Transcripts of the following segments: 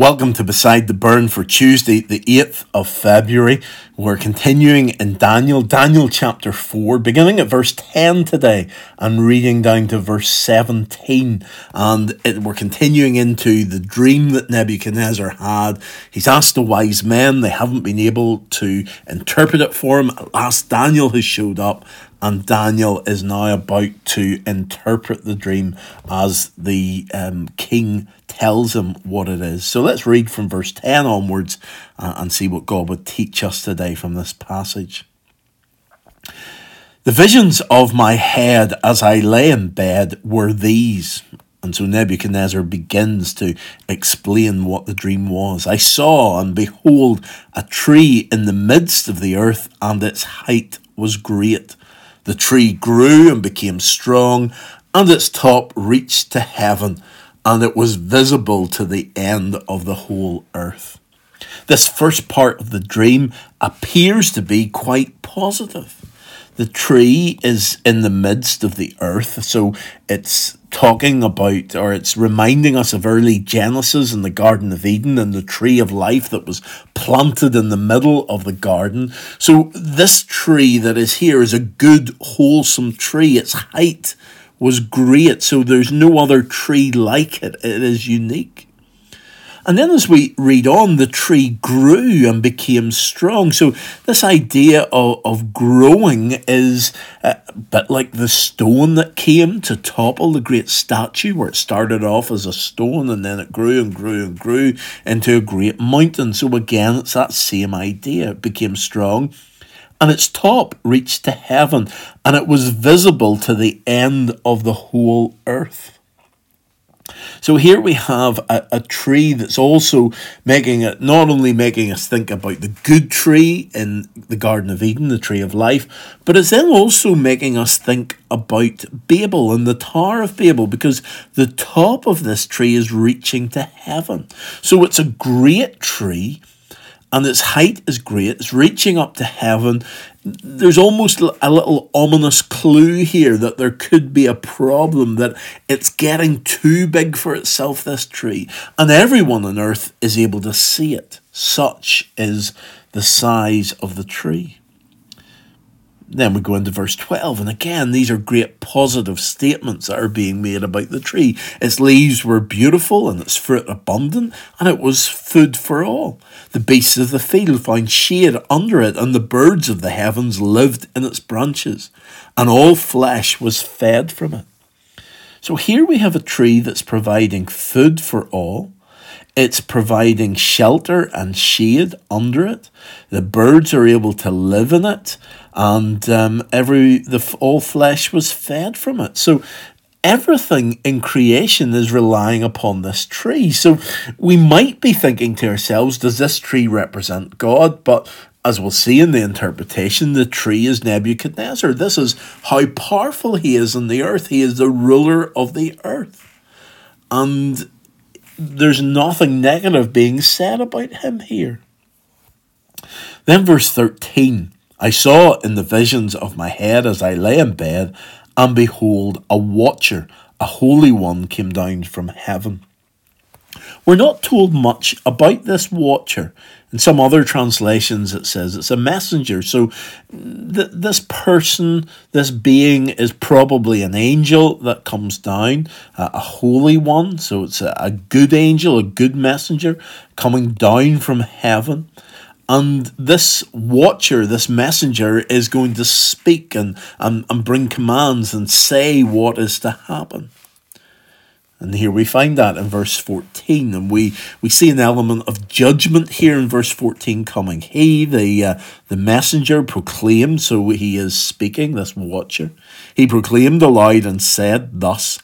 Welcome to Beside the Burn for Tuesday, the 8th of February. We're continuing in Daniel, Daniel chapter 4, beginning at verse 10 today and reading down to verse 17. And it, we're continuing into the dream that Nebuchadnezzar had. He's asked the wise men, they haven't been able to interpret it for him. At last, Daniel has showed up and Daniel is now about to interpret the dream as the um, king tells him what it is. So let's read from verse 10 onwards uh, and see what God would teach us today from this passage. The visions of my head as I lay in bed were these. And so Nebuchadnezzar begins to explain what the dream was. I saw, and behold, a tree in the midst of the earth, and its height was great. The tree grew and became strong, and its top reached to heaven, and it was visible to the end of the whole earth. This first part of the dream appears to be quite positive. The tree is in the midst of the earth, so it's talking about or it's reminding us of early Genesis and the Garden of Eden and the tree of life that was planted in the middle of the garden. So, this tree that is here is a good, wholesome tree. Its height was great, so there's no other tree like it. It is unique. And then as we read on, the tree grew and became strong. So this idea of, of growing is a bit like the stone that came to topple the great statue, where it started off as a stone and then it grew and grew and grew into a great mountain. So again, it's that same idea. It became strong and its top reached to heaven, and it was visible to the end of the whole earth. So here we have a, a tree that's also making it not only making us think about the good tree in the Garden of Eden, the tree of life, but it's then also making us think about Babel and the Tower of Babel because the top of this tree is reaching to heaven. So it's a great tree and its height is great. It's reaching up to heaven. There's almost a little ominous clue here that there could be a problem, that it's getting too big for itself, this tree, and everyone on earth is able to see it. Such is the size of the tree. Then we go into verse 12, and again, these are great positive statements that are being made about the tree. Its leaves were beautiful, and its fruit abundant, and it was food for all. The beasts of the field found shade under it, and the birds of the heavens lived in its branches, and all flesh was fed from it. So here we have a tree that's providing food for all. It's providing shelter and shade under it. The birds are able to live in it and um, every the all flesh was fed from it. So everything in creation is relying upon this tree. So we might be thinking to ourselves, does this tree represent God? But as we'll see in the interpretation, the tree is Nebuchadnezzar. This is how powerful he is on the earth. He is the ruler of the earth. And there's nothing negative being said about him here. Then, verse 13 I saw in the visions of my head as I lay in bed, and behold, a watcher, a holy one, came down from heaven. We're not told much about this watcher. In some other translations, it says it's a messenger. So, th- this person, this being, is probably an angel that comes down, uh, a holy one. So, it's a, a good angel, a good messenger coming down from heaven. And this watcher, this messenger, is going to speak and, and, and bring commands and say what is to happen. And here we find that in verse 14. And we, we see an element of judgment here in verse 14 coming. He, the, uh, the messenger, proclaimed, so he is speaking, this watcher. He proclaimed aloud and said thus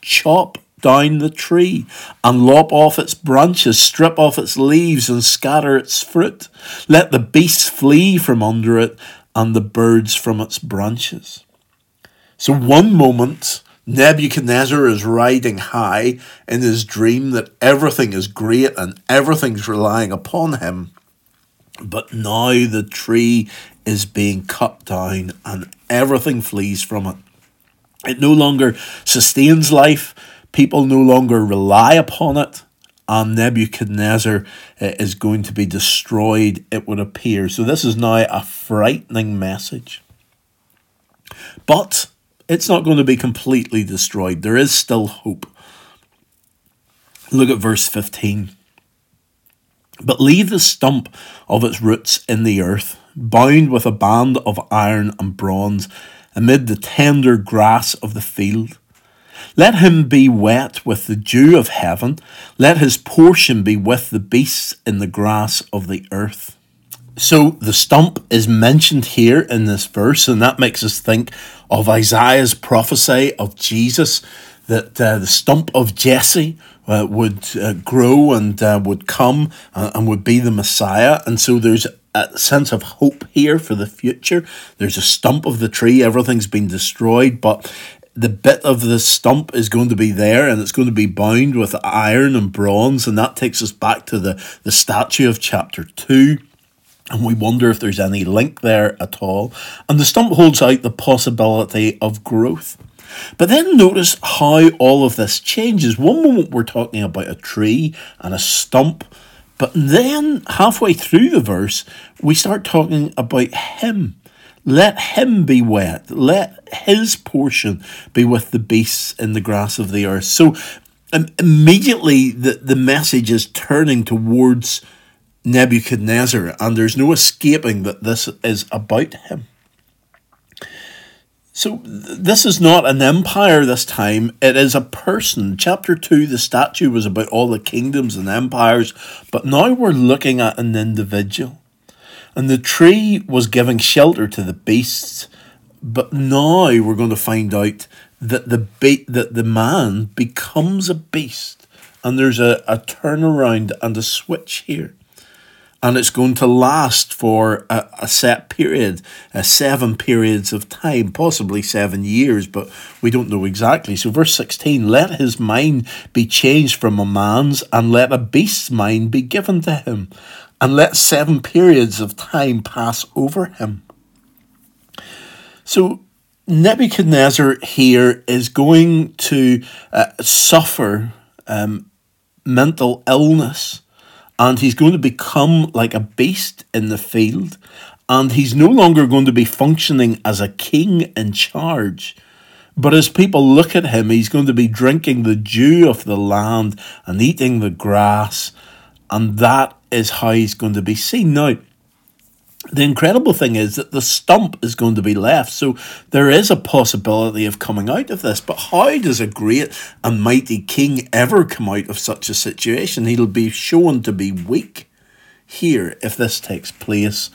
Chop down the tree and lop off its branches, strip off its leaves, and scatter its fruit. Let the beasts flee from under it and the birds from its branches. So, one moment, Nebuchadnezzar is riding high in his dream that everything is great and everything's relying upon him. But now the tree is being cut down and everything flees from it. It no longer sustains life, People no longer rely upon it, and Nebuchadnezzar uh, is going to be destroyed, it would appear. So, this is now a frightening message. But it's not going to be completely destroyed, there is still hope. Look at verse 15. But leave the stump of its roots in the earth, bound with a band of iron and bronze, amid the tender grass of the field. Let him be wet with the dew of heaven, let his portion be with the beasts in the grass of the earth. So the stump is mentioned here in this verse, and that makes us think of Isaiah's prophecy of Jesus that uh, the stump of Jesse uh, would uh, grow and uh, would come uh, and would be the Messiah. And so there's a sense of hope here for the future. There's a stump of the tree, everything's been destroyed, but the bit of the stump is going to be there and it's going to be bound with iron and bronze. And that takes us back to the, the statue of chapter 2. And we wonder if there's any link there at all. And the stump holds out the possibility of growth. But then notice how all of this changes. One moment we're talking about a tree and a stump, but then halfway through the verse, we start talking about him. Let him be wet. Let his portion be with the beasts in the grass of the earth. So um, immediately the, the message is turning towards Nebuchadnezzar, and there's no escaping that this is about him. So this is not an empire this time, it is a person. Chapter 2, the statue was about all the kingdoms and empires, but now we're looking at an individual. And the tree was giving shelter to the beasts, but now we're going to find out that the be- that the man becomes a beast. And there's a, a turnaround and a switch here and it's going to last for a, a set period, uh, seven periods of time, possibly seven years, but we don't know exactly. So, verse 16 let his mind be changed from a man's, and let a beast's mind be given to him, and let seven periods of time pass over him. So, Nebuchadnezzar here is going to uh, suffer um, mental illness and he's going to become like a beast in the field, and he's no longer going to be functioning as a king in charge. But as people look at him, he's going to be drinking the dew of the land and eating the grass, and that is how he's going to be seen. Now, the incredible thing is that the stump is going to be left. So there is a possibility of coming out of this. But how does a great and mighty king ever come out of such a situation? He'll be shown to be weak here if this takes place.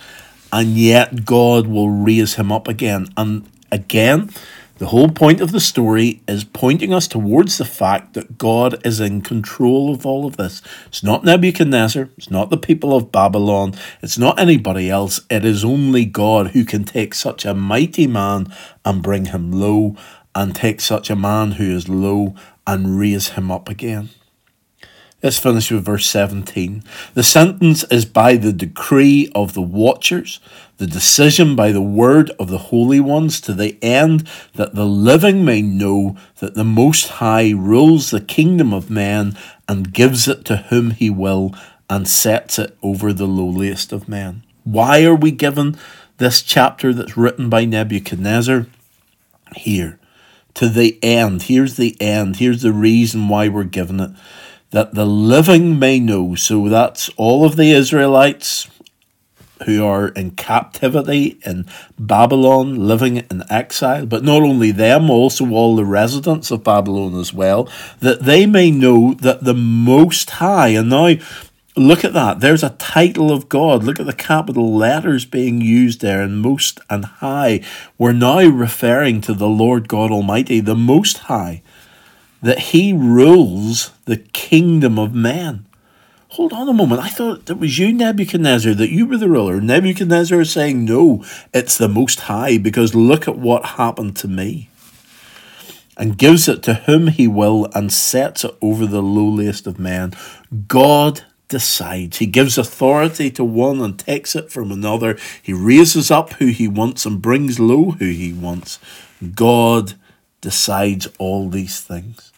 And yet God will raise him up again. And again, the whole point of the story is pointing us towards the fact that God is in control of all of this. It's not Nebuchadnezzar, it's not the people of Babylon, it's not anybody else. It is only God who can take such a mighty man and bring him low, and take such a man who is low and raise him up again. Let's finish with verse 17. The sentence is by the decree of the watchers, the decision by the word of the holy ones, to the end that the living may know that the Most High rules the kingdom of men and gives it to whom he will and sets it over the lowliest of men. Why are we given this chapter that's written by Nebuchadnezzar? Here, to the end. Here's the end. Here's the reason why we're given it that the living may know. So that's all of the Israelites who are in captivity in Babylon, living in exile, but not only them, also all the residents of Babylon as well, that they may know that the Most High, and now look at that, there's a title of God. Look at the capital letters being used there in Most and High. We're now referring to the Lord God Almighty, the Most High that he rules the kingdom of man. Hold on a moment. I thought it was you, Nebuchadnezzar, that you were the ruler. Nebuchadnezzar is saying, No, it's the Most High, because look at what happened to me. And gives it to whom he will and sets it over the lowliest of men. God decides. He gives authority to one and takes it from another. He raises up who he wants and brings low who he wants. God decides all these things.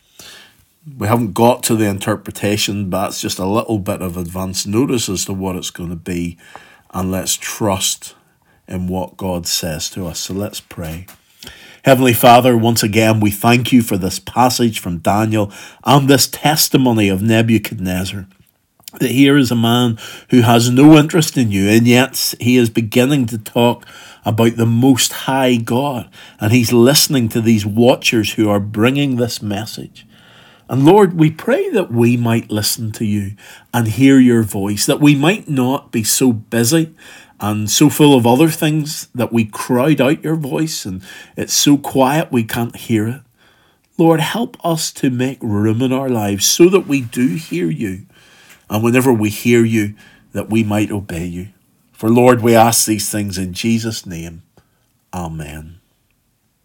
We haven't got to the interpretation, but it's just a little bit of advance notice as to what it's going to be. And let's trust in what God says to us. So let's pray. Heavenly Father, once again, we thank you for this passage from Daniel and this testimony of Nebuchadnezzar. That here is a man who has no interest in you, and yet he is beginning to talk about the Most High God, and he's listening to these watchers who are bringing this message. And Lord, we pray that we might listen to you and hear your voice, that we might not be so busy and so full of other things that we crowd out your voice and it's so quiet we can't hear it. Lord, help us to make room in our lives so that we do hear you. And whenever we hear you, that we might obey you. For Lord, we ask these things in Jesus' name. Amen.